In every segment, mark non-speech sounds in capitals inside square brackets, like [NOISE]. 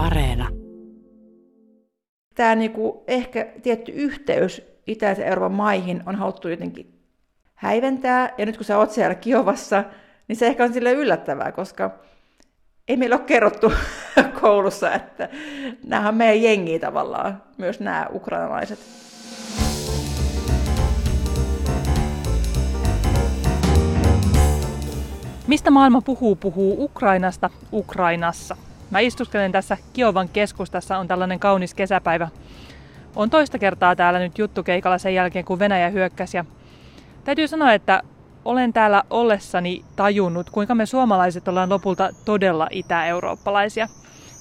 Areena. Tämä niinku ehkä tietty yhteys itäisen Euroopan maihin on haluttu jotenkin häiventää. Ja nyt kun sä oot siellä Kiovassa, niin se ehkä on sille yllättävää, koska ei meillä ole kerrottu [LAUGHS] koulussa, että nämä on meidän jengiä tavallaan, myös nämä ukrainalaiset. Mistä maailma puhuu, puhuu Ukrainasta Ukrainassa. Mä istuskelen tässä Kiovan keskustassa, on tällainen kaunis kesäpäivä. On toista kertaa täällä nyt juttukeikalla sen jälkeen, kun Venäjä hyökkäsi. Ja täytyy sanoa, että olen täällä ollessani tajunnut, kuinka me suomalaiset ollaan lopulta todella itä-eurooppalaisia.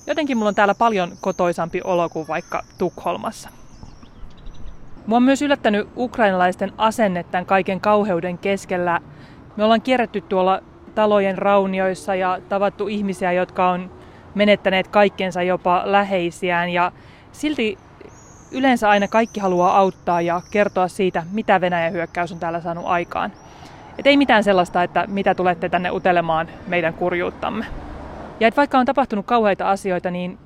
Jotenkin mulla on täällä paljon kotoisampi olo kuin vaikka Tukholmassa. Mua on myös yllättänyt ukrainalaisten asenne tämän kaiken kauheuden keskellä. Me ollaan kierretty tuolla talojen raunioissa ja tavattu ihmisiä, jotka on menettäneet kaikkensa jopa läheisiään ja silti yleensä aina kaikki haluaa auttaa ja kertoa siitä, mitä Venäjän hyökkäys on täällä saanut aikaan. Et ei mitään sellaista, että mitä tulette tänne utelemaan meidän kurjuuttamme. Ja et vaikka on tapahtunut kauheita asioita, niin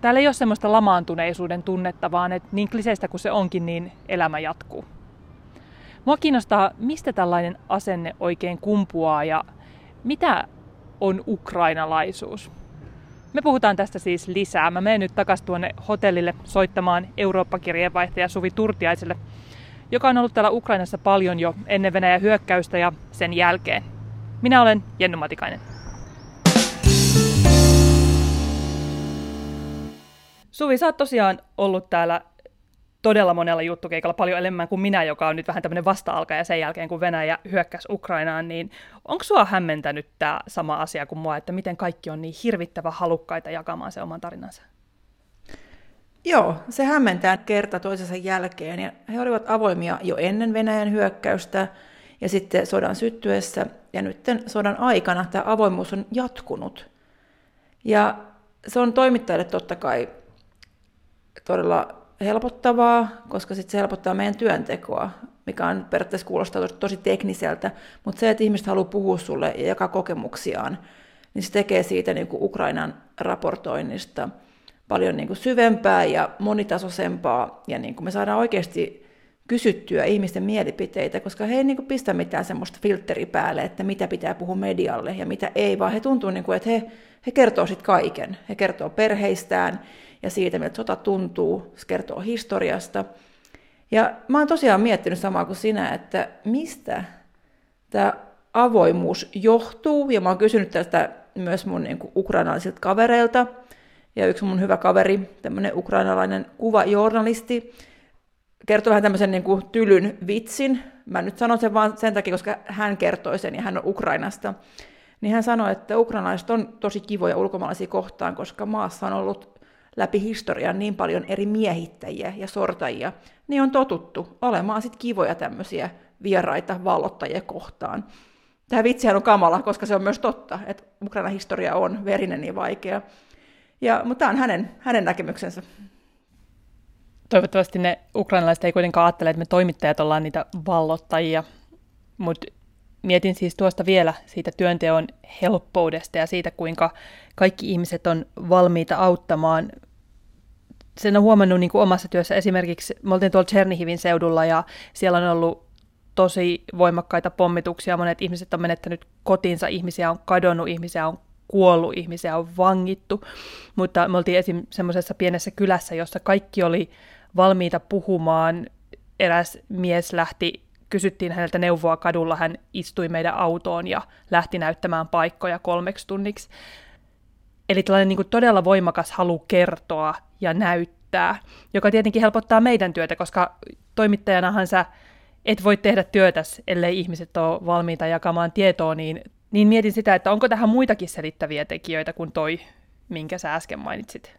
täällä ei ole semmoista lamaantuneisuuden tunnetta, vaan että niin kliseistä kuin se onkin, niin elämä jatkuu. Mua kiinnostaa, mistä tällainen asenne oikein kumpuaa ja mitä on ukrainalaisuus? Me puhutaan tästä siis lisää. Mä menen nyt takaisin tuonne hotellille soittamaan Eurooppa-kirjeenvaihtaja Suvi Turtiaiselle, joka on ollut täällä Ukrainassa paljon jo ennen Venäjän hyökkäystä ja sen jälkeen. Minä olen Jennu Matikainen. Suvi, sä oot tosiaan ollut täällä todella monella juttukeikalla paljon enemmän kuin minä, joka on nyt vähän tämmöinen vasta-alkaja sen jälkeen, kun Venäjä hyökkäsi Ukrainaan, niin onko sua hämmentänyt tämä sama asia kuin mua, että miten kaikki on niin hirvittävä halukkaita jakamaan se oman tarinansa? Joo, se hämmentää kerta toisensa jälkeen. Ja he olivat avoimia jo ennen Venäjän hyökkäystä ja sitten sodan syttyessä. Ja nyt sodan aikana tämä avoimuus on jatkunut. Ja se on toimittajille totta kai todella helpottavaa, koska sitten se helpottaa meidän työntekoa, mikä on periaatteessa kuulostaa tosi, tekniseltä, mutta se, että ihmiset haluaa puhua sulle ja jakaa kokemuksiaan, niin se tekee siitä niin kuin Ukrainan raportoinnista paljon niin kuin syvempää ja monitasoisempaa, ja niin kuin me saadaan oikeasti kysyttyä ihmisten mielipiteitä, koska he ei niin kuin pistä mitään semmoista filtteri päälle, että mitä pitää puhua medialle ja mitä ei, vaan he tuntuu, niin kuin, että he, he kertoo sitten kaiken. He kertoo perheistään, ja siitä, miltä sota tuntuu. Se kertoo historiasta. Ja mä oon tosiaan miettinyt samaa kuin sinä, että mistä tämä avoimuus johtuu, ja mä oon kysynyt tästä myös mun niin kuin, ukrainalaisilta kavereilta, ja yksi mun hyvä kaveri, tämmöinen ukrainalainen kuvajournalisti, kertoi vähän tämmöisen niin kuin, tylyn vitsin. Mä nyt sanon sen vaan sen takia, koska hän kertoi sen ja hän on Ukrainasta. Niin hän sanoi, että ukrainalaiset on tosi kivoja ulkomaalaisia kohtaan, koska maassa on ollut läpi historian niin paljon eri miehittäjiä ja sortajia, niin on totuttu olemaan sitten kivoja tämmöisiä vieraita vallottajia kohtaan. Tämä vitsihän on kamala, koska se on myös totta, että Ukrainan historia on verinen niin vaikea. Ja, mutta tämä on hänen, hänen näkemyksensä. Toivottavasti ne ukrainalaiset ei kuitenkaan ajattele, että me toimittajat ollaan niitä vallottajia, mutta mietin siis tuosta vielä siitä työnteon helppoudesta ja siitä, kuinka kaikki ihmiset on valmiita auttamaan. Sen on huomannut niin kuin omassa työssä esimerkiksi, me oltiin tuolla Chernihivin seudulla ja siellä on ollut tosi voimakkaita pommituksia. Monet ihmiset on menettänyt kotinsa, ihmisiä on kadonnut, ihmisiä on kuollut, ihmisiä on vangittu. Mutta me oltiin esim. semmoisessa pienessä kylässä, jossa kaikki oli valmiita puhumaan. Eräs mies lähti kysyttiin häneltä neuvoa kadulla, hän istui meidän autoon ja lähti näyttämään paikkoja kolmeksi tunniksi. Eli tällainen niin kuin todella voimakas halu kertoa ja näyttää, joka tietenkin helpottaa meidän työtä, koska toimittajanahan sä et voi tehdä työtä, ellei ihmiset ole valmiita jakamaan tietoa, niin, niin mietin sitä, että onko tähän muitakin selittäviä tekijöitä kuin toi, minkä sä äsken mainitsit.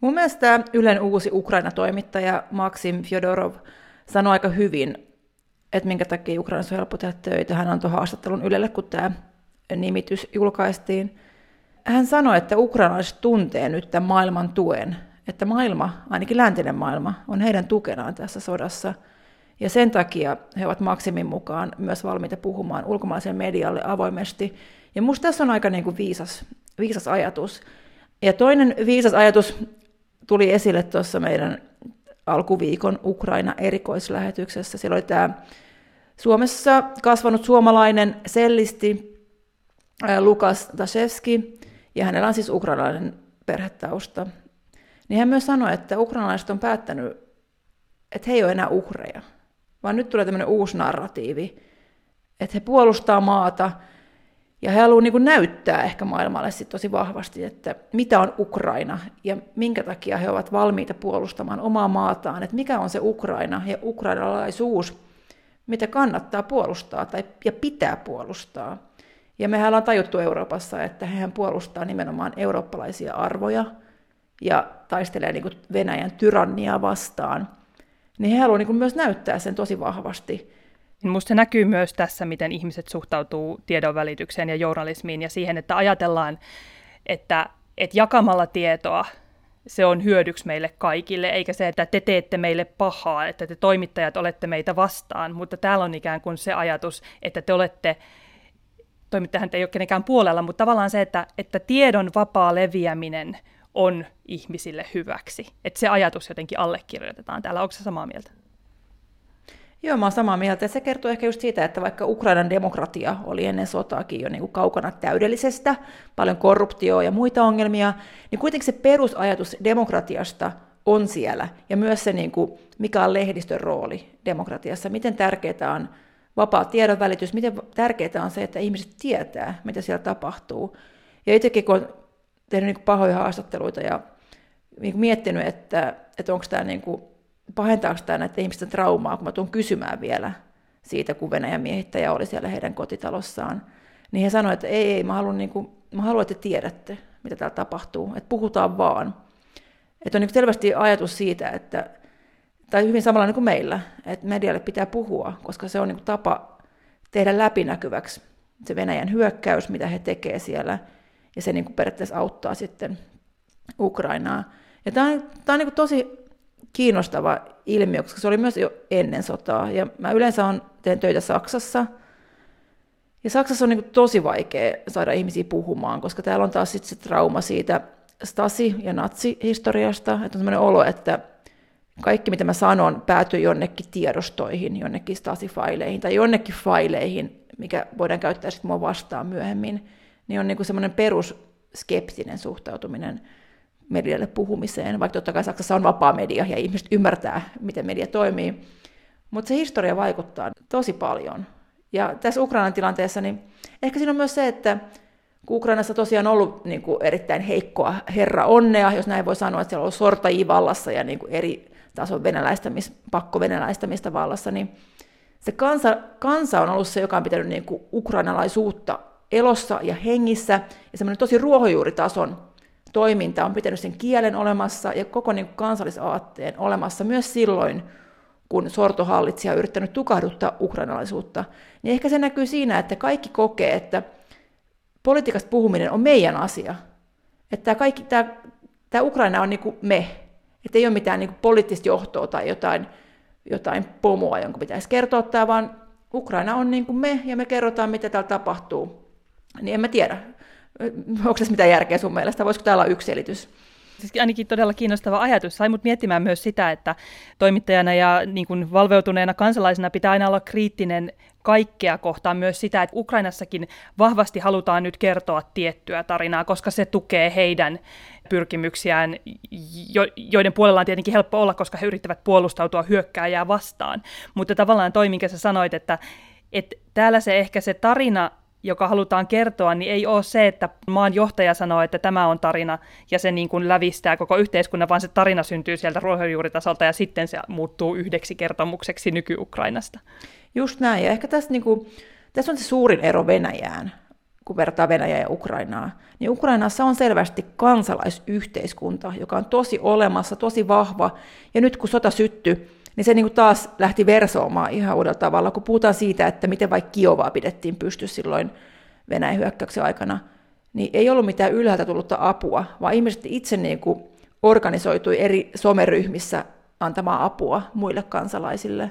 Mun mielestä Ylen uusi Ukraina-toimittaja Maksim Fyodorov sanoi aika hyvin, että minkä takia Ukrainassa on helppo tehdä töitä. Hän antoi haastattelun Ylelle, kun tämä nimitys julkaistiin. Hän sanoi, että ukrainalaiset tuntee nyt tämän maailman tuen, että maailma, ainakin läntinen maailma, on heidän tukenaan tässä sodassa. Ja sen takia he ovat maksimin mukaan myös valmiita puhumaan ulkomaisen medialle avoimesti. Ja minusta tässä on aika niin kuin viisas, viisas ajatus. Ja toinen viisas ajatus tuli esille tuossa meidän alkuviikon Ukraina-erikoislähetyksessä. Siellä oli tämä Suomessa kasvanut suomalainen sellisti Lukas Dashevski, ja hänellä on siis ukrainalainen perhetausta. Niin hän myös sanoi, että ukrainalaiset on päättänyt, että he ei ole enää uhreja, vaan nyt tulee tämmöinen uusi narratiivi, että he puolustaa maata, ja he haluavat niin näyttää ehkä maailmalle sit tosi vahvasti, että mitä on Ukraina ja minkä takia he ovat valmiita puolustamaan omaa maataan, että mikä on se Ukraina ja ukrainalaisuus, mitä kannattaa puolustaa tai, ja pitää puolustaa. Ja mehän ollaan tajuttu Euroopassa, että hehän puolustaa nimenomaan eurooppalaisia arvoja ja taistelee niin Venäjän tyrannia vastaan. Niin he haluavat niin myös näyttää sen tosi vahvasti. Minusta se näkyy myös tässä, miten ihmiset suhtautuu tiedonvälitykseen ja journalismiin ja siihen, että ajatellaan, että, että jakamalla tietoa se on hyödyksi meille kaikille, eikä se, että te teette meille pahaa, että te toimittajat olette meitä vastaan, mutta täällä on ikään kuin se ajatus, että te olette, toimittajahan ei ole kenenkään puolella, mutta tavallaan se, että, että tiedon vapaa leviäminen on ihmisille hyväksi. Että se ajatus jotenkin allekirjoitetaan täällä. Onko se samaa mieltä? Joo, mä oon samaa mieltä. Se kertoo ehkä just siitä, että vaikka Ukrainan demokratia oli ennen sotaakin jo niin kuin kaukana täydellisestä, paljon korruptioa ja muita ongelmia, niin kuitenkin se perusajatus demokratiasta on siellä. Ja myös se, niin kuin, mikä on lehdistön rooli demokratiassa, miten tärkeää on vapaa tiedonvälitys, miten tärkeää on se, että ihmiset tietää, mitä siellä tapahtuu. Ja itsekin kun tehnyt niin pahoja haastatteluita ja niin miettinyt, että, että onko tämä niin kuin pahentaako tämä näiden ihmisten traumaa, kun mä tuun kysymään vielä siitä, kun Venäjän miehittäjä oli siellä heidän kotitalossaan. Niin he sanoivat, että ei, ei, mä haluan, niin kuin, mä haluan, että tiedätte, mitä täällä tapahtuu, että puhutaan vaan. Että on niin selvästi ajatus siitä, että, tai hyvin samalla kuin meillä, että medialle pitää puhua, koska se on niin tapa tehdä läpinäkyväksi se Venäjän hyökkäys, mitä he tekevät siellä, ja se niin periaatteessa auttaa sitten Ukrainaa. Ja tämä on, tämä on niin tosi kiinnostava ilmiö, koska se oli myös jo ennen sotaa. Ja mä yleensä on, teen töitä Saksassa. Ja Saksassa on niin tosi vaikea saada ihmisiä puhumaan, koska täällä on taas sit se trauma siitä Stasi- ja natsihistoriasta, että on sellainen olo, että kaikki mitä mä sanon päätyy jonnekin tiedostoihin, jonnekin Stasi-faileihin tai jonnekin faileihin, mikä voidaan käyttää sitten mua vastaan myöhemmin, niin on niin semmoinen perusskeptinen suhtautuminen medialle puhumiseen, vaikka totta kai Saksassa on vapaa media ja ihmiset ymmärtää, miten media toimii. Mutta se historia vaikuttaa tosi paljon. Ja tässä Ukrainan tilanteessa, niin ehkä siinä on myös se, että kun Ukrainassa tosiaan on ollut niin kuin erittäin heikkoa herra onnea, jos näin voi sanoa, että siellä on ollut sortajia vallassa ja niin kuin eri tason venäläistämis, pakkovenäläistämistä vallassa, niin se kansa, kansa on ollut se, joka on pitänyt niin kuin ukrainalaisuutta elossa ja hengissä, ja semmoinen tosi ruohonjuuritason toiminta on pitänyt sen kielen olemassa ja koko niin kansallisaatteen olemassa myös silloin, kun sortohallitsija on yrittänyt tukahduttaa ukrainalaisuutta, niin ehkä se näkyy siinä, että kaikki kokee, että politiikasta puhuminen on meidän asia. Että tämä, kaikki, tämä, tämä Ukraina on niin kuin me, että ei ole mitään niin kuin poliittista johtoa tai jotain, jotain pomoa, jonka pitäisi kertoa tämä, vaan Ukraina on niin kuin me ja me kerrotaan, mitä täällä tapahtuu. Niin en mä tiedä, Onko tässä mitään järkeä sun mielestä? Voisiko täällä olla yksi selitys? Siis ainakin todella kiinnostava ajatus. Sai mut miettimään myös sitä, että toimittajana ja niin kuin valveutuneena kansalaisena pitää aina olla kriittinen kaikkea kohtaan myös sitä, että Ukrainassakin vahvasti halutaan nyt kertoa tiettyä tarinaa, koska se tukee heidän pyrkimyksiään, joiden puolella on tietenkin helppo olla, koska he yrittävät puolustautua hyökkääjää vastaan. Mutta tavallaan toi, minkä sä sanoit, että, että täällä se ehkä se tarina joka halutaan kertoa, niin ei ole se, että maan johtaja sanoo, että tämä on tarina, ja se niin kuin lävistää koko yhteiskunnan, vaan se tarina syntyy sieltä ruohonjuuritasolta, ja sitten se muuttuu yhdeksi kertomukseksi nyky-Ukrainasta. Just näin, ja ehkä tässä, niin kuin, tässä on se suurin ero Venäjään, kun vertaa Venäjää ja Ukrainaa, niin Ukrainassa on selvästi kansalaisyhteiskunta, joka on tosi olemassa, tosi vahva, ja nyt kun sota syttyi, niin se niin kuin taas lähti versoamaan ihan uudella tavalla, kun puhutaan siitä, että miten vaikka Kiovaa pidettiin pysty silloin Venäjän hyökkäyksen aikana, niin ei ollut mitään ylhäältä tullutta apua, vaan ihmiset itse niin kuin organisoitui eri someryhmissä antamaan apua muille kansalaisille.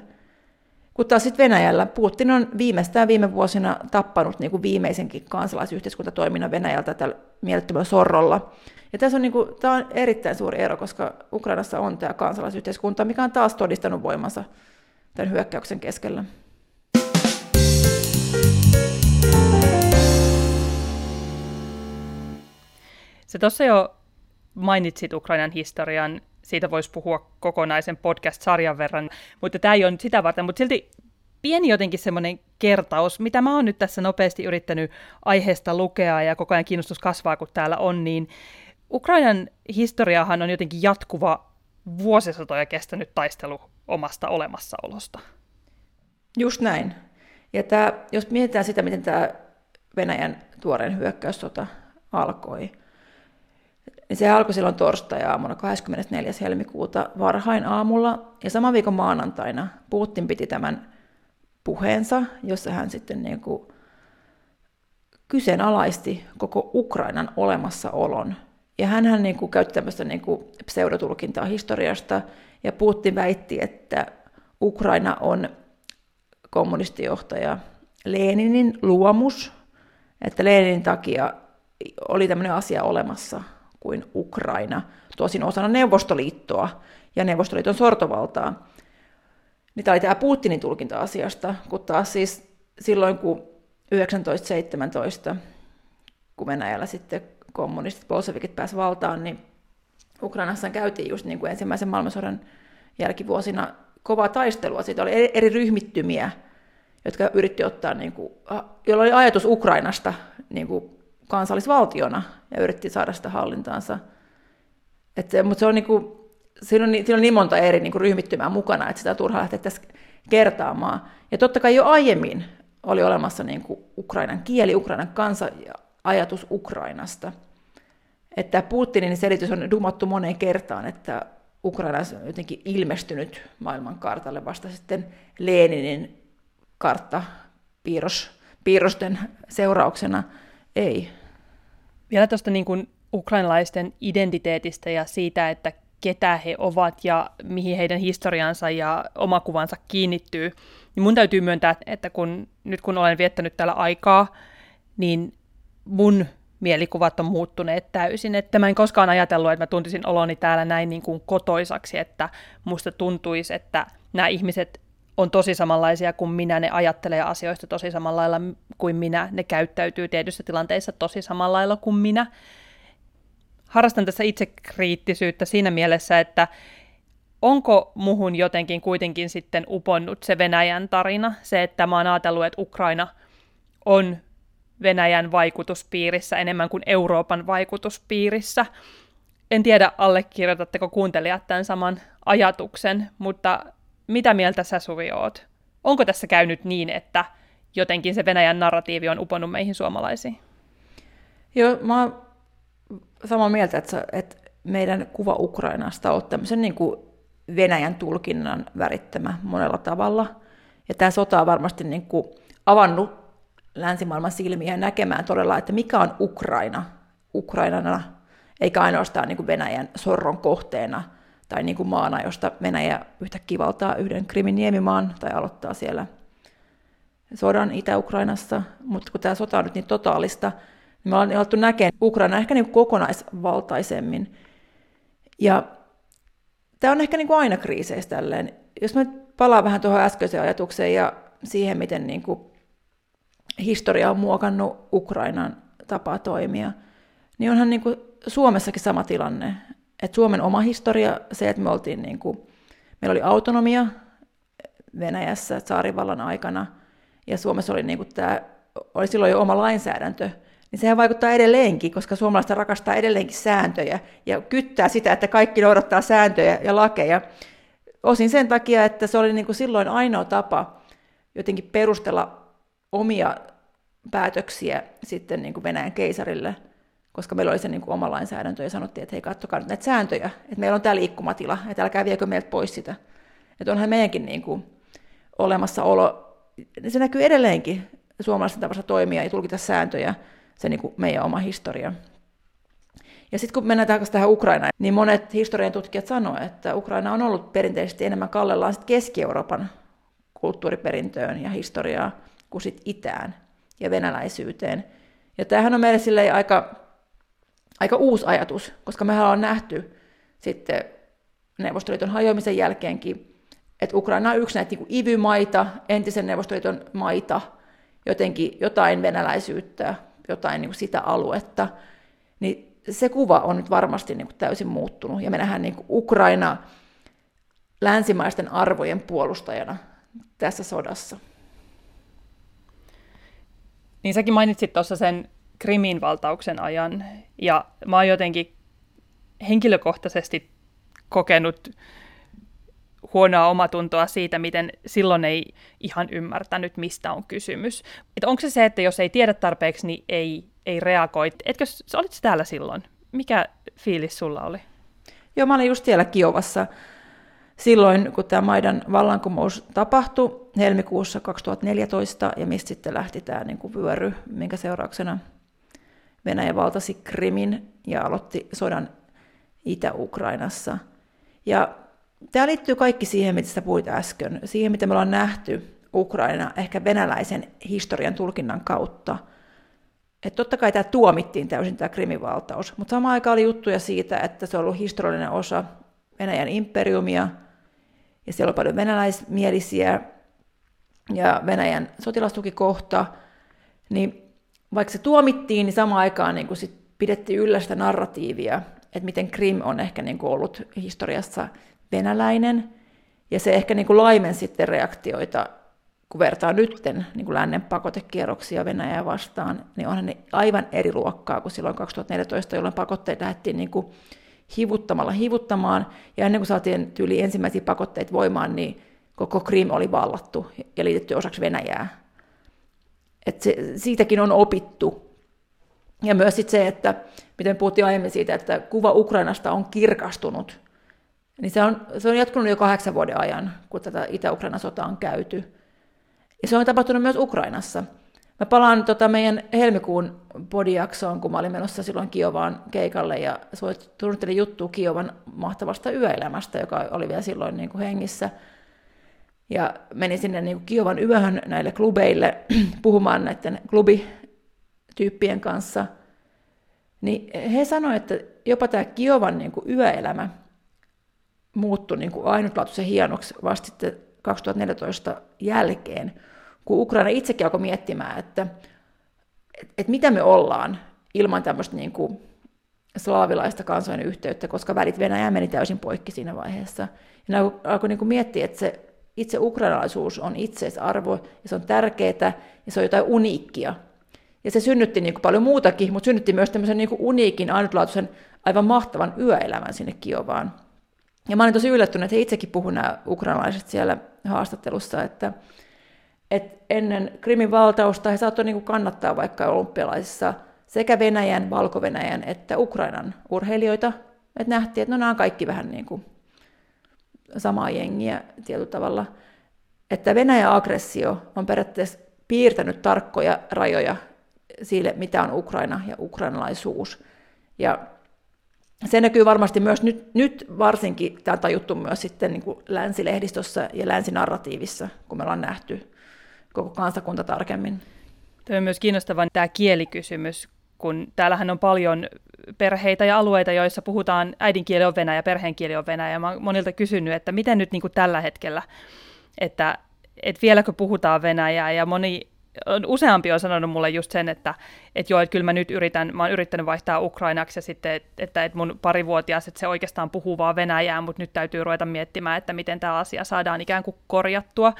Kun taas sitten Venäjällä Putin on viimeistään viime vuosina tappanut niin kuin viimeisenkin kansalaisyhteiskuntatoiminnan Venäjältä tällä mielettömällä sorrolla. Ja tässä on, niin kuin, tämä on erittäin suuri ero, koska Ukrainassa on tämä kansalaisyhteiskunta, mikä on taas todistanut voimansa tämän hyökkäyksen keskellä. Se tuossa jo mainitsit Ukrainan historian, siitä voisi puhua kokonaisen podcast-sarjan verran, mutta tämä ei ole nyt sitä varten, mutta silti pieni jotenkin semmoinen kertaus, mitä mä oon nyt tässä nopeasti yrittänyt aiheesta lukea ja koko ajan kiinnostus kasvaa, kun täällä on, niin Ukrainan historiahan on jotenkin jatkuva vuosisatoja kestänyt taistelu omasta olemassaolosta. Just näin. Ja tämä, jos mietitään sitä, miten tämä Venäjän tuoreen hyökkäyssota alkoi, niin se alkoi silloin torstai-aamuna 24. helmikuuta varhain aamulla. Ja saman viikon maanantaina Putin piti tämän puheensa, jossa hän sitten niin kuin kyseenalaisti koko Ukrainan olemassaolon. Ja hän niin kuin käytti tämmöistä niin kuin pseudotulkintaa historiasta, ja Putin väitti, että Ukraina on kommunistijohtaja Leninin luomus, että Leninin takia oli tämmöinen asia olemassa kuin Ukraina, tosin osana Neuvostoliittoa ja Neuvostoliiton sortovaltaa. Niin tämä oli tämä Putinin tulkinta asiasta, kun taas siis silloin kun 1917, kun Venäjällä sitten kommunistit, bolshevikit pääsi valtaan, niin Ukrainassa käytiin just niin kuin ensimmäisen maailmansodan jälkivuosina kovaa taistelua. Siitä oli eri ryhmittymiä, jotka yritti ottaa, niin kuin, jolla oli ajatus Ukrainasta niin kuin kansallisvaltiona ja yritti saada sitä hallintaansa. Et, mutta se on niin kuin, siinä, on, siinä on niin monta eri niin kuin ryhmittymää mukana, että sitä on turha lähteä tässä kertaamaan. Ja totta kai jo aiemmin oli olemassa niin kuin Ukrainan kieli, Ukrainan kansa ja ajatus Ukrainasta. Että Putinin selitys on dumattu moneen kertaan, että Ukraina on jotenkin ilmestynyt maailmankartalle vasta sitten Leninin kartta piirros, piirrosten seurauksena. Ei. Vielä tuosta niin kuin ukrainalaisten identiteetistä ja siitä, että ketä he ovat ja mihin heidän historiansa ja omakuvansa kiinnittyy, niin mun täytyy myöntää, että kun, nyt kun olen viettänyt täällä aikaa, niin mun mielikuvat on muuttuneet täysin. Että mä en koskaan ajatellut, että mä tuntisin oloni täällä näin niin kuin kotoisaksi, että musta tuntuisi, että nämä ihmiset on tosi samanlaisia kuin minä, ne ajattelee asioista tosi samalla lailla kuin minä, ne käyttäytyy tietyissä tilanteissa tosi samalla lailla kuin minä. Harrastan tässä itsekriittisyyttä siinä mielessä, että onko muhun jotenkin kuitenkin sitten uponnut se Venäjän tarina, se, että mä oon ajatellut, että Ukraina on Venäjän vaikutuspiirissä enemmän kuin Euroopan vaikutuspiirissä. En tiedä, allekirjoitatteko kuuntelijat tämän saman ajatuksen, mutta mitä mieltä sä Suvi oot? Onko tässä käynyt niin, että jotenkin se Venäjän narratiivi on uponnut meihin suomalaisiin? Joo, mä oon samaa mieltä, että, että meidän kuva Ukrainasta on tämmöisen niin kuin Venäjän tulkinnan värittämä monella tavalla. Ja tämä sota on varmasti niin kuin avannut länsimaailman silmiä näkemään todella, että mikä on Ukraina Ukrainana, eikä ainoastaan niin kuin Venäjän sorron kohteena – tai niin kuin maana, josta Venäjä yhtäkkiä valtaa yhden Krimin niemimaan tai aloittaa siellä sodan Itä-Ukrainassa, mutta kun tämä sota on nyt niin totaalista, niin me ollaan alettu näkemään Ukraina ehkä niin kuin kokonaisvaltaisemmin. Ja tämä on ehkä niin kuin aina kriiseissä tälleen. Jos me palaan vähän tuohon äskeiseen ajatukseen ja siihen, miten niin kuin historia on muokannut Ukrainan tapaa toimia, niin onhan niin kuin Suomessakin sama tilanne että Suomen oma historia, se, että me oltiin niin kuin, meillä oli autonomia Venäjässä saarivallan aikana, ja Suomessa oli, niin kuin tämä, oli silloin jo oma lainsäädäntö, niin sehän vaikuttaa edelleenkin, koska suomalaiset rakastaa edelleenkin sääntöjä ja kyttää sitä, että kaikki noudattaa sääntöjä ja lakeja. Osin sen takia, että se oli niin kuin silloin ainoa tapa jotenkin perustella omia päätöksiä sitten niin kuin Venäjän keisarille – koska meillä oli se niin kuin oma lainsäädäntö ja sanottiin, että hei, katsokaa näitä sääntöjä, että meillä on tämä liikkumatila, että älkää viekö meiltä pois sitä. Että onhan meidänkin niin kuin olemassaolo, se näkyy edelleenkin suomalaisten tavassa toimia ja tulkita sääntöjä, se niin kuin meidän oma historia. Ja sitten kun mennään takaisin tähän Ukrainaan, niin monet historian tutkijat sanoivat, että Ukraina on ollut perinteisesti enemmän kallellaan Keski-Euroopan kulttuuriperintöön ja historiaan kuin sit itään ja venäläisyyteen. Ja tämähän on meille aika, aika uusi ajatus, koska me ollaan nähty sitten Neuvostoliiton hajoamisen jälkeenkin, että Ukraina on yksi näitä niin ivymaita, entisen Neuvostoliiton maita, jotenkin jotain venäläisyyttä, jotain niin sitä aluetta, niin se kuva on nyt varmasti niin täysin muuttunut. Ja me nähdään niin Ukraina länsimaisten arvojen puolustajana tässä sodassa. Niin säkin mainitsit tuossa sen Krimin valtauksen ajan, ja mä oon jotenkin henkilökohtaisesti kokenut huonoa omatuntoa siitä, miten silloin ei ihan ymmärtänyt, mistä on kysymys. Onko se se, että jos ei tiedä tarpeeksi, niin ei, ei reagoi? Etkö, olit täällä silloin? Mikä fiilis sulla oli? Joo, mä olin just siellä Kiovassa silloin, kun tämä Maidan vallankumous tapahtui helmikuussa 2014, ja mistä sitten lähti tämä niin kuin vyöry, minkä seurauksena Venäjä valtasi Krimin ja aloitti sodan Itä-Ukrainassa. Ja tämä liittyy kaikki siihen, mitä sä puhuit äsken, siihen, mitä me ollaan nähty Ukraina ehkä venäläisen historian tulkinnan kautta. Et totta kai tämä tuomittiin täysin tämä Krimin valtaus, mutta samaan aikaan oli juttuja siitä, että se on ollut historiallinen osa Venäjän imperiumia, ja siellä on paljon venäläismielisiä ja Venäjän sotilastukikohta, niin vaikka se tuomittiin, niin samaan aikaan niin kuin sit pidettiin yllä sitä narratiivia, että miten Krim on ehkä niin kuin ollut historiassa venäläinen, ja se ehkä niin kuin laimen sitten reaktioita, kun vertaa nytten niin kuin lännen pakotekierroksia Venäjää vastaan, niin onhan ne aivan eri luokkaa kuin silloin 2014, jolloin pakotteet lähdettiin niin kuin hivuttamalla hivuttamaan, ja ennen kuin saatiin tyyli ensimmäisiä pakotteita voimaan, niin koko Krim oli vallattu ja liitetty osaksi Venäjää. Et se, siitäkin on opittu. Ja myös sit se, että miten puhuttiin aiemmin siitä, että kuva Ukrainasta on kirkastunut, niin se on, se on jatkunut jo kahdeksan vuoden ajan, kun tätä Itä-Ukrainan sotaa on käyty. Ja se on tapahtunut myös Ukrainassa. Mä palaan tota meidän helmikuun podijaksoon, kun mä olin menossa silloin Kiovaan keikalle ja suunnittelin juttu Kiovan mahtavasta yöelämästä, joka oli vielä silloin niin kuin hengissä. Ja menin sinne niin Kiovan yöhön näille klubeille [CLEARS THROAT] puhumaan näiden klubityyppien kanssa. Niin he sanoivat, että jopa tämä Kiovan niin kuin yöelämä muuttui niin kuin ainutlaatuisen hienoksi vasta 2014 jälkeen, kun Ukraina itsekin alkoi miettimään, että, että, mitä me ollaan ilman tämmöistä niin kuin slaavilaista kansojen yhteyttä, koska välit Venäjään meni täysin poikki siinä vaiheessa. Ja ne alkoi niin kuin miettiä, että se itse ukrainalaisuus on itseisarvo, ja se on tärkeää, ja se on jotain uniikkia. Ja se synnytti niin kuin paljon muutakin, mutta synnytti myös tämmöisen niin kuin uniikin, ainutlaatuisen, aivan mahtavan yöelämän sinne Kiovaan. Ja mä olin tosi yllättynyt, että he itsekin puhuivat nämä ukrainalaiset siellä haastattelussa, että, että ennen Krimin valtausta he saattoivat niin kannattaa vaikka olympialaisissa sekä Venäjän, Valko-Venäjän että Ukrainan urheilijoita. Että nähtiin, että no nämä on kaikki vähän niin kuin samaa jengiä tietyllä tavalla. Että Venäjän aggressio on periaatteessa piirtänyt tarkkoja rajoja sille, mitä on Ukraina ja ukrainalaisuus. Ja se näkyy varmasti myös nyt, nyt varsinkin, tämä on tajuttu myös sitten niin kuin länsilehdistössä ja länsinarratiivissa, kun me ollaan nähty koko kansakunta tarkemmin. Tämä on myös kiinnostava tämä kielikysymys, kun täällähän on paljon perheitä ja alueita, joissa puhutaan äidinkieli on venäjä, perheen kieli on venäjä. Mä oon monilta kysynyt, että miten nyt niin kuin tällä hetkellä, että, että vieläkö puhutaan venäjää, ja moni useampi on sanonut mulle just sen, että, että joo, että kyllä mä nyt yritän, mä oon yrittänyt vaihtaa ukrainaksi ja sitten, että, että mun parivuotias, että se oikeastaan puhuu vaan venäjää, mutta nyt täytyy ruveta miettimään, että miten tämä asia saadaan ikään kuin korjattua.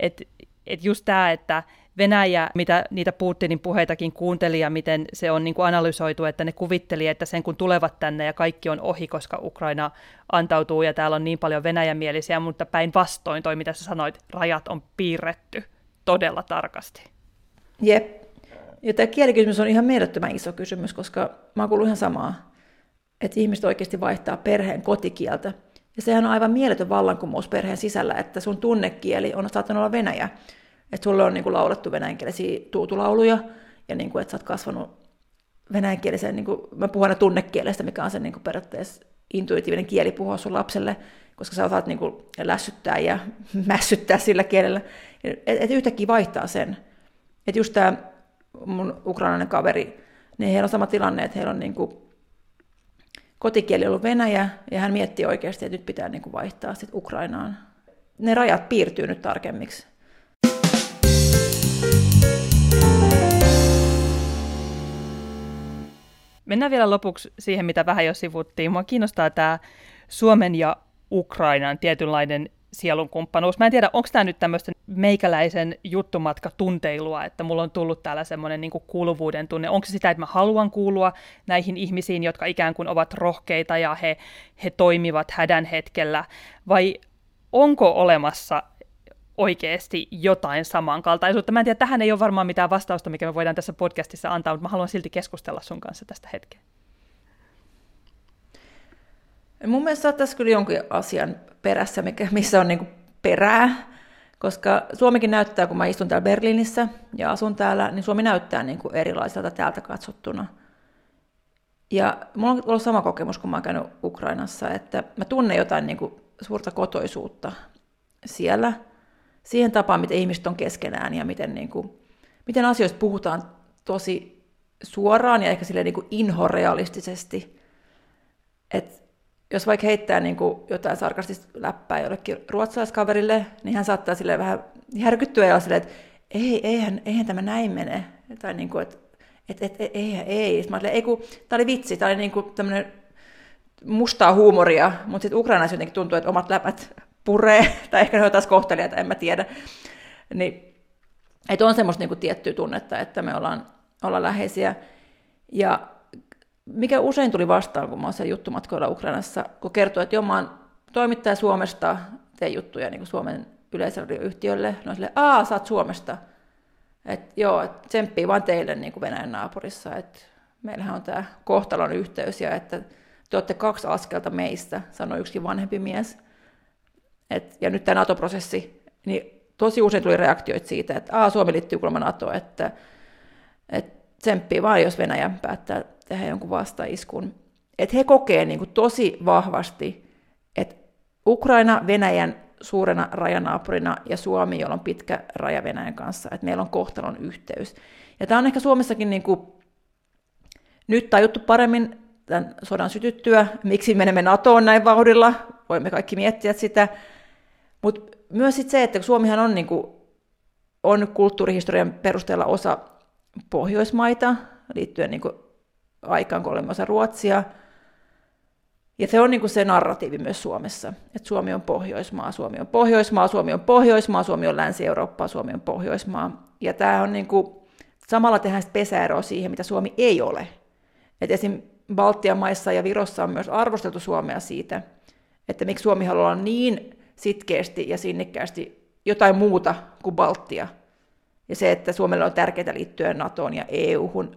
Että et just tämä, että Venäjä, mitä niitä Putinin puheitakin kuunteli ja miten se on niin kuin analysoitu, että ne kuvitteli, että sen kun tulevat tänne ja kaikki on ohi, koska Ukraina antautuu ja täällä on niin paljon venäjämielisiä, mutta päinvastoin toi, mitä sä sanoit, rajat on piirretty todella tarkasti. Jep. Ja tämä kielikysymys on ihan mielettömän iso kysymys, koska mä oon ihan samaa, että ihmiset oikeasti vaihtaa perheen kotikieltä. Ja sehän on aivan mieletön vallankumous perheen sisällä, että sun tunnekieli on saattanut olla venäjä. Että sulle on niin kuin laulettu venäjänkielisiä tuutulauluja, ja niin kuin, että sä oot kasvanut venäjänkielisen, niin kuin, mä puhun aina tunnekielestä, mikä on se niin kuin periaatteessa intuitiivinen kieli puhua sun lapselle, koska sä osaat niin kuin lässyttää ja [LAUGHS] mässyttää sillä kielellä. Että et yhtäkkiä vaihtaa sen. Että just tämä mun ukrainainen kaveri, niin heillä on sama tilanne, että heillä on niin kuin kotikieli ollut Venäjä, ja hän mietti oikeasti, että nyt pitää niin kuin vaihtaa sit Ukrainaan. Ne rajat piirtyy nyt tarkemmiksi. Mennään vielä lopuksi siihen, mitä vähän jo sivuttiin. Mua kiinnostaa tämä Suomen ja Ukrainan tietynlainen sielunkumppanuus. Mä en tiedä, onko tämä nyt tämmöistä meikäläisen juttumatka tunteilua, että mulla on tullut täällä semmoinen niin kuuluvuuden tunne. Onko se sitä, että mä haluan kuulua näihin ihmisiin, jotka ikään kuin ovat rohkeita ja he, he toimivat hädän hetkellä, vai onko olemassa oikeasti jotain samankaltaisuutta. Mä en tiedä, tähän ei ole varmaan mitään vastausta, mikä me voidaan tässä podcastissa antaa, mutta mä haluan silti keskustella sun kanssa tästä hetkeä. Mun mielestä tässä kyllä jonkin asian perässä, mikä, missä on niin perää, koska Suomikin näyttää, kun mä istun täällä Berliinissä ja asun täällä, niin Suomi näyttää niin kuin erilaiselta täältä katsottuna. Ja mulla on ollut sama kokemus, kun mä oon käynyt Ukrainassa, että mä tunnen jotain niin kuin suurta kotoisuutta siellä, siihen tapaan, miten ihmiset on keskenään ja miten, niin kuin, miten asioista puhutaan tosi suoraan ja ehkä sille niin kuin inhorealistisesti. Et jos vaikka heittää niin kuin jotain sarkastista läppää jollekin ruotsalaiskaverille, niin hän saattaa sille vähän järkyttyä ja sille, että ei, eihän, eihän tämä näin mene. Tai niin kuin, että et, et, et, ei, ei. Mä ei kun, tämä oli vitsi, tämä oli niin kuin tämmöinen mustaa huumoria, mutta sitten Ukrainassa jotenkin tuntuu, että omat läpät puree, [LAUGHS] tai ehkä ne on taas kohteliaita, en mä tiedä. Niin, että on semmoista niin tiettyä tunnetta, että me ollaan, ollaan läheisiä. Ja mikä usein tuli vastaan, kun mä olen juttumatkoilla Ukrainassa, kun kertoo, että joo, mä oon toimittaja Suomesta, teen juttuja niin Suomen yleisradioyhtiölle, no sille, aa, sä oot Suomesta. Et joo, et tsemppii vaan teille niin kuin Venäjän naapurissa, että meillähän on tämä kohtalon yhteys ja että te olette kaksi askelta meistä, sanoi yksi vanhempi mies. Et, ja nyt tämä NATO-prosessi, niin tosi usein tuli reaktioita siitä, että aa, Suomi liittyy kuulemma NATO, että, että tsemppii vaan, jos Venäjä päättää tehdä jonkun vastaiskun. Että he kokee niin kuin tosi vahvasti, että Ukraina Venäjän suurena rajanaapurina ja Suomi, jolla on pitkä raja Venäjän kanssa, että meillä on kohtalon yhteys. Ja tämä on ehkä Suomessakin niin kuin nyt tajuttu paremmin tämän sodan sytyttyä, miksi menemme NATOon näin vauhdilla, voimme kaikki miettiä sitä, mutta myös sit se, että Suomihan on, niin kuin, on kulttuurihistorian perusteella osa Pohjoismaita, liittyen niin kuin aikaan, kun olemme osa Ruotsia. Ja se on niin kuin se narratiivi myös Suomessa, että Suomi on Pohjoismaa, Suomi on Pohjoismaa, Suomi on Pohjoismaa, Suomi on Länsi-Eurooppaa, Suomi on Pohjoismaa. Ja tämä on niin kuin, samalla tehdään pesäeroa siihen, mitä Suomi ei ole. Et esim. Baltian maissa ja Virossa on myös arvosteltu Suomea siitä, että miksi Suomi haluaa olla niin sitkeästi ja sinnikkäästi jotain muuta kuin Baltia. Ja se, että Suomelle on tärkeää liittyä NATOon ja EU-hun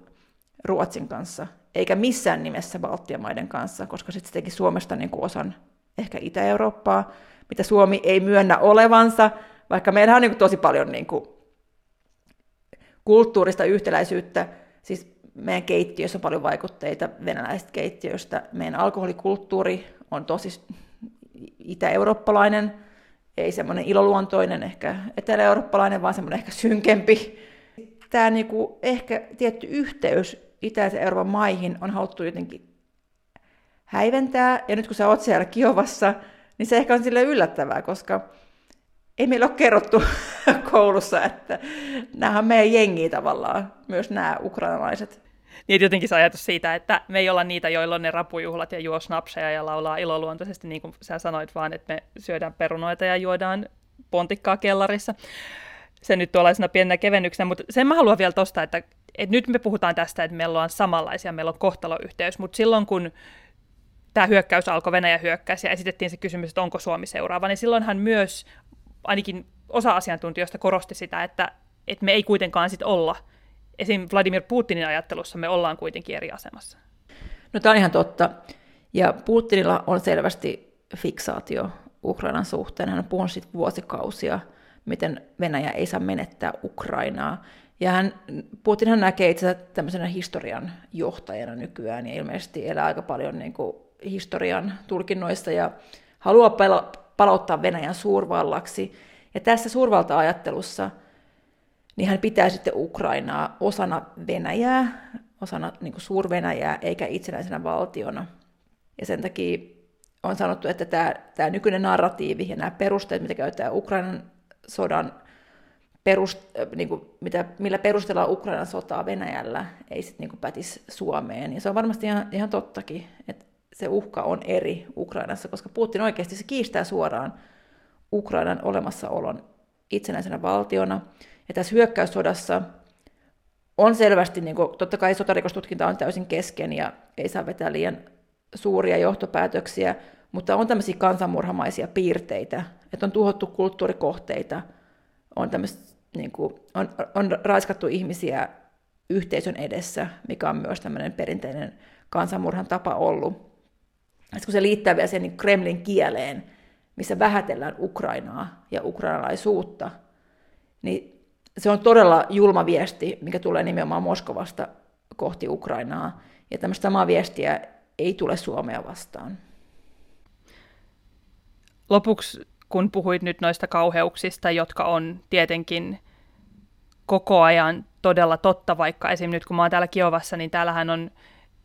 Ruotsin kanssa, eikä missään nimessä Baltian maiden kanssa, koska sitten se teki Suomesta niin kuin osan ehkä Itä-Eurooppaa, mitä Suomi ei myönnä olevansa, vaikka meillä on niin kuin tosi paljon niin kuin kulttuurista yhtäläisyyttä, siis meidän keittiössä on paljon vaikutteita venäläisestä keittiöstä, meidän alkoholikulttuuri on tosi itä-eurooppalainen, ei semmoinen iloluontoinen, ehkä etelä-eurooppalainen, vaan semmoinen ehkä synkempi. Tämä niinku ehkä tietty yhteys itäisen Euroopan maihin on haluttu jotenkin häiventää, ja nyt kun sä oot siellä Kiovassa, niin se ehkä on sille yllättävää, koska ei meillä ole kerrottu [LAUGHS] koulussa, että nämä on meidän jengiä tavallaan, myös nämä ukrainalaiset. Niin jotenkin se ajatus siitä, että me ei olla niitä, joilla on ne rapujuhlat ja juo snapseja ja laulaa iloluontoisesti, niin kuin sä sanoit, vaan että me syödään perunoita ja juodaan pontikkaa kellarissa. Se nyt tuollaisena pienenä kevennyksenä, mutta sen mä haluan vielä tosta, että, että nyt me puhutaan tästä, että meillä on samanlaisia, meillä on kohtaloyhteys, mutta silloin kun tämä hyökkäys alkoi, Venäjä hyökkäsi ja esitettiin se kysymys, että onko Suomi seuraava, niin silloinhan myös ainakin osa asiantuntijoista korosti sitä, että, että me ei kuitenkaan sit olla – esim. Vladimir Putinin ajattelussa me ollaan kuitenkin eri asemassa. No tämä on ihan totta. Ja Putinilla on selvästi fiksaatio Ukrainan suhteen. Hän on puhunut siitä vuosikausia, miten Venäjä ei saa menettää Ukrainaa. Ja hän, Putinhan näkee itse tämmöisenä historian johtajana nykyään ja ilmeisesti elää aika paljon niin kuin historian tulkinnoissa ja haluaa palauttaa Venäjän suurvallaksi. Ja tässä suurvalta-ajattelussa niin hän pitää sitten Ukrainaa osana Venäjää, osana niin kuin suur-Venäjää, eikä itsenäisenä valtiona. Ja sen takia on sanottu, että tämä, tämä nykyinen narratiivi ja nämä perusteet, mitä käytetään Ukrainan sodan perust, niin kuin, mitä, millä perustellaan Ukrainan sotaa Venäjällä, ei sitten niin pätisi Suomeen. Ja se on varmasti ihan, ihan tottakin, että se uhka on eri Ukrainassa, koska Putin oikeasti se kiistää suoraan Ukrainan olemassaolon itsenäisenä valtiona. Ja tässä hyökkäyssodassa on selvästi, niin kuin, totta kai sotarikostutkinta on täysin kesken ja ei saa vetää liian suuria johtopäätöksiä, mutta on tämmöisiä kansanmurhamaisia piirteitä, että on tuhottu kulttuurikohteita, on, niin kuin, on, on raiskattu ihmisiä yhteisön edessä, mikä on myös tämmöinen perinteinen kansanmurhan tapa ollut. Sitten kun se liittää vielä sen niin Kremlin kieleen, missä vähätellään Ukrainaa ja ukrainalaisuutta, niin se on todella julma viesti, mikä tulee nimenomaan Moskovasta kohti Ukrainaa. Ja tämmöistä samaa viestiä ei tule Suomea vastaan. Lopuksi, kun puhuit nyt noista kauheuksista, jotka on tietenkin koko ajan todella totta, vaikka esim. nyt kun mä oon täällä Kiovassa, niin täällähän on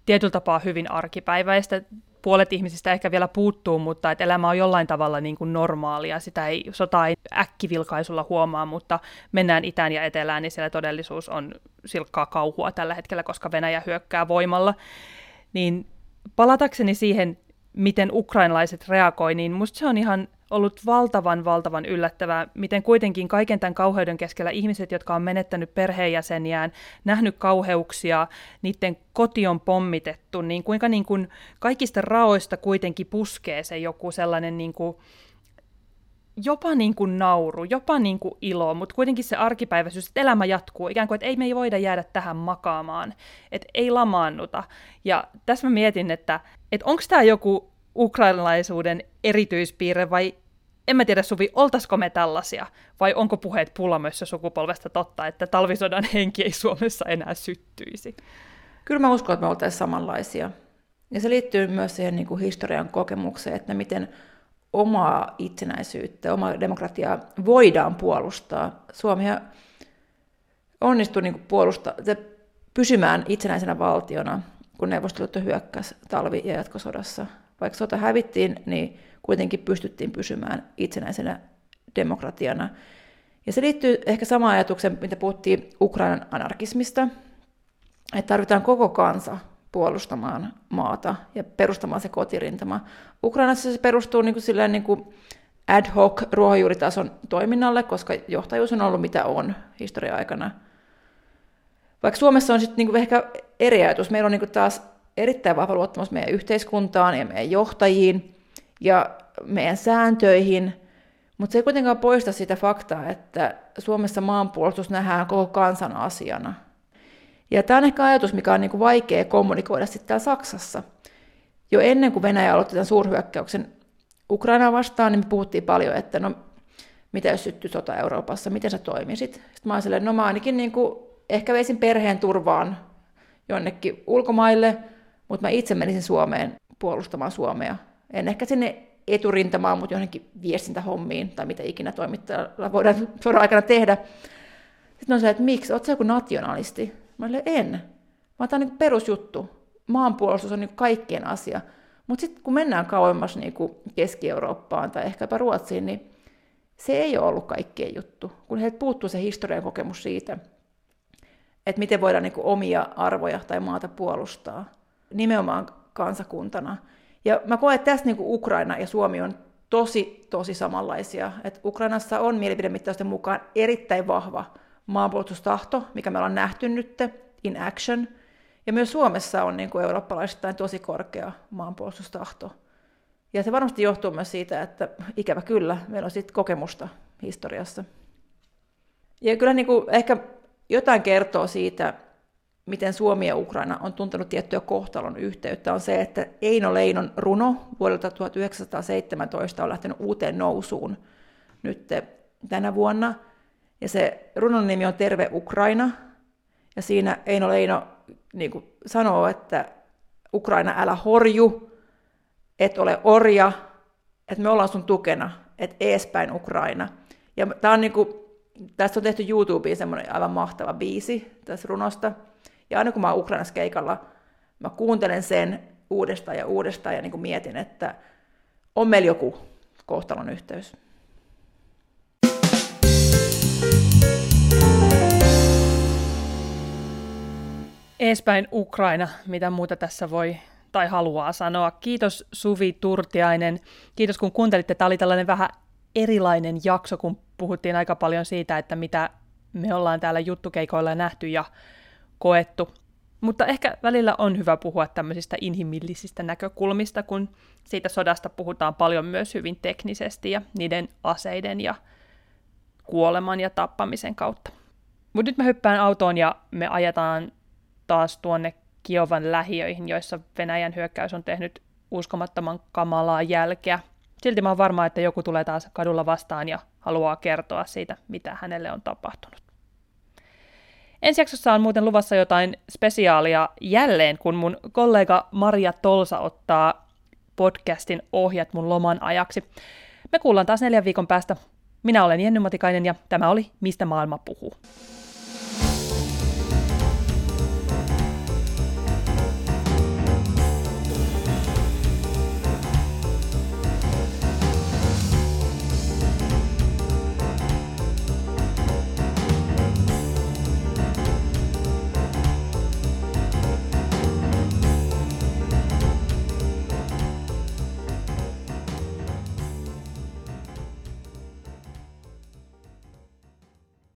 tietyllä tapaa hyvin arkipäiväistä. Puolet ihmisistä ehkä vielä puuttuu, mutta että elämä on jollain tavalla niin kuin normaalia. Sitä ei, sota ei äkkivilkaisulla huomaa, mutta mennään itään ja etelään, niin siellä todellisuus on silkkaa kauhua tällä hetkellä, koska Venäjä hyökkää voimalla. Niin palatakseni siihen, miten ukrainalaiset reagoi, niin musta se on ihan ollut valtavan, valtavan yllättävää, miten kuitenkin kaiken tämän kauheuden keskellä ihmiset, jotka on menettänyt perheenjäseniään, nähnyt kauheuksia, niiden koti on pommitettu, niin kuinka niin kuin kaikista raoista kuitenkin puskee se joku sellainen niin kuin, jopa niin kuin nauru, jopa niin kuin ilo, mutta kuitenkin se arkipäiväisyys, että elämä jatkuu, ikään kuin, että ei me ei voida jäädä tähän makaamaan, että ei lamaannuta. Ja tässä mä mietin, että, että onko tämä joku ukrainalaisuuden erityispiirre vai en mä tiedä Suvi, oltaisiko me tällaisia vai onko puheet pulamössä sukupolvesta totta, että talvisodan henki ei Suomessa enää syttyisi? Kyllä mä uskon, että me oltaisiin samanlaisia. Ja se liittyy myös siihen niin kuin historian kokemukseen, että miten omaa itsenäisyyttä, omaa demokratiaa voidaan puolustaa. Suomi onnistui niin puolustaa, pysymään itsenäisenä valtiona, kun Neuvostoliitto hyökkäsi talvi- ja jatkosodassa. Vaikka sota hävittiin, niin kuitenkin pystyttiin pysymään itsenäisenä demokratiana. Ja se liittyy ehkä samaan ajatukseen, mitä puhuttiin Ukrainan anarkismista, että tarvitaan koko kansa puolustamaan maata ja perustamaan se kotirintama. Ukrainassa se perustuu niin kuin silleen niin kuin ad hoc ruohonjuuritason toiminnalle, koska johtajuus on ollut mitä on historia-aikana. Vaikka Suomessa on sitten niin ehkä eri ajatus. Meillä on niin kuin taas erittäin vahva luottamus meidän yhteiskuntaan ja meidän johtajiin ja meidän sääntöihin, mutta se ei kuitenkaan poista sitä faktaa, että Suomessa maanpuolustus nähdään koko kansan asiana. Ja tämä on ehkä ajatus, mikä on niin kuin vaikea kommunikoida sitten täällä Saksassa. Jo ennen kuin Venäjä aloitti tämän suurhyökkäyksen Ukrainaa vastaan, niin me puhuttiin paljon, että no, mitä jos syttyy sota Euroopassa, miten sä toimisit? Sitten mä olin no mä ainakin niin kuin, ehkä veisin perheen turvaan jonnekin ulkomaille, mutta mä itse menisin Suomeen puolustamaan Suomea. En ehkä sinne eturintamaan, mutta johonkin viestintähommiin tai mitä ikinä toimittajalla voidaan [LAUGHS] sodan aikana tehdä. Sitten on se, että miksi, ootko joku nationalisti? Mä olin, en. Vaan tämä on niin perusjuttu. Maanpuolustus on niin kaikkien asia. Mutta sitten kun mennään kauemmas niin Keski-Eurooppaan tai ehkäpä Ruotsiin, niin se ei ole ollut kaikkien juttu. Kun heiltä puuttuu se historian kokemus siitä, että miten voidaan niin omia arvoja tai maata puolustaa nimenomaan kansakuntana. Ja mä koen, että tässä niin Ukraina ja Suomi on tosi, tosi samanlaisia. Et Ukrainassa on mielipidemittausten mukaan erittäin vahva maanpuolustustahto, mikä me ollaan nähty nyt in action. Ja myös Suomessa on niin kuin eurooppalaisittain tosi korkea maanpuolustustahto. Ja se varmasti johtuu myös siitä, että ikävä kyllä, meillä on sitten kokemusta historiassa. Ja kyllä niin kuin ehkä jotain kertoo siitä, miten Suomi ja Ukraina on tuntenut tiettyä kohtalon yhteyttä, on se, että Eino Leinon runo vuodelta 1917 on lähtenyt uuteen nousuun nyt tänä vuonna – ja se runon nimi on Terve Ukraina. Ja siinä Eino Leino niin kuin sanoo, että Ukraina älä horju, et ole orja, että me ollaan sun tukena, että eespäin Ukraina. Ja tää on niinku, tästä on tehty YouTubeen semmoinen aivan mahtava biisi tästä runosta. Ja aina kun mä oon Ukrainassa keikalla, mä kuuntelen sen uudestaan ja uudestaan ja niin mietin, että on meillä joku kohtalon yhteys. Eespäin Ukraina, mitä muuta tässä voi tai haluaa sanoa. Kiitos Suvi Turtiainen. Kiitos kun kuuntelitte. Tämä oli tällainen vähän erilainen jakso, kun puhuttiin aika paljon siitä, että mitä me ollaan täällä juttukeikoilla nähty ja koettu. Mutta ehkä välillä on hyvä puhua tämmöisistä inhimillisistä näkökulmista, kun siitä sodasta puhutaan paljon myös hyvin teknisesti ja niiden aseiden ja kuoleman ja tappamisen kautta. Mutta nyt mä hyppään autoon ja me ajetaan taas tuonne Kiovan lähiöihin, joissa Venäjän hyökkäys on tehnyt uskomattoman kamalaa jälkeä. Silti mä oon varma, että joku tulee taas kadulla vastaan ja haluaa kertoa siitä, mitä hänelle on tapahtunut. Ensi jaksossa on muuten luvassa jotain spesiaalia jälleen, kun mun kollega Maria Tolsa ottaa podcastin ohjat mun loman ajaksi. Me kuullaan taas neljän viikon päästä. Minä olen Jenny Matikainen ja tämä oli Mistä maailma puhuu.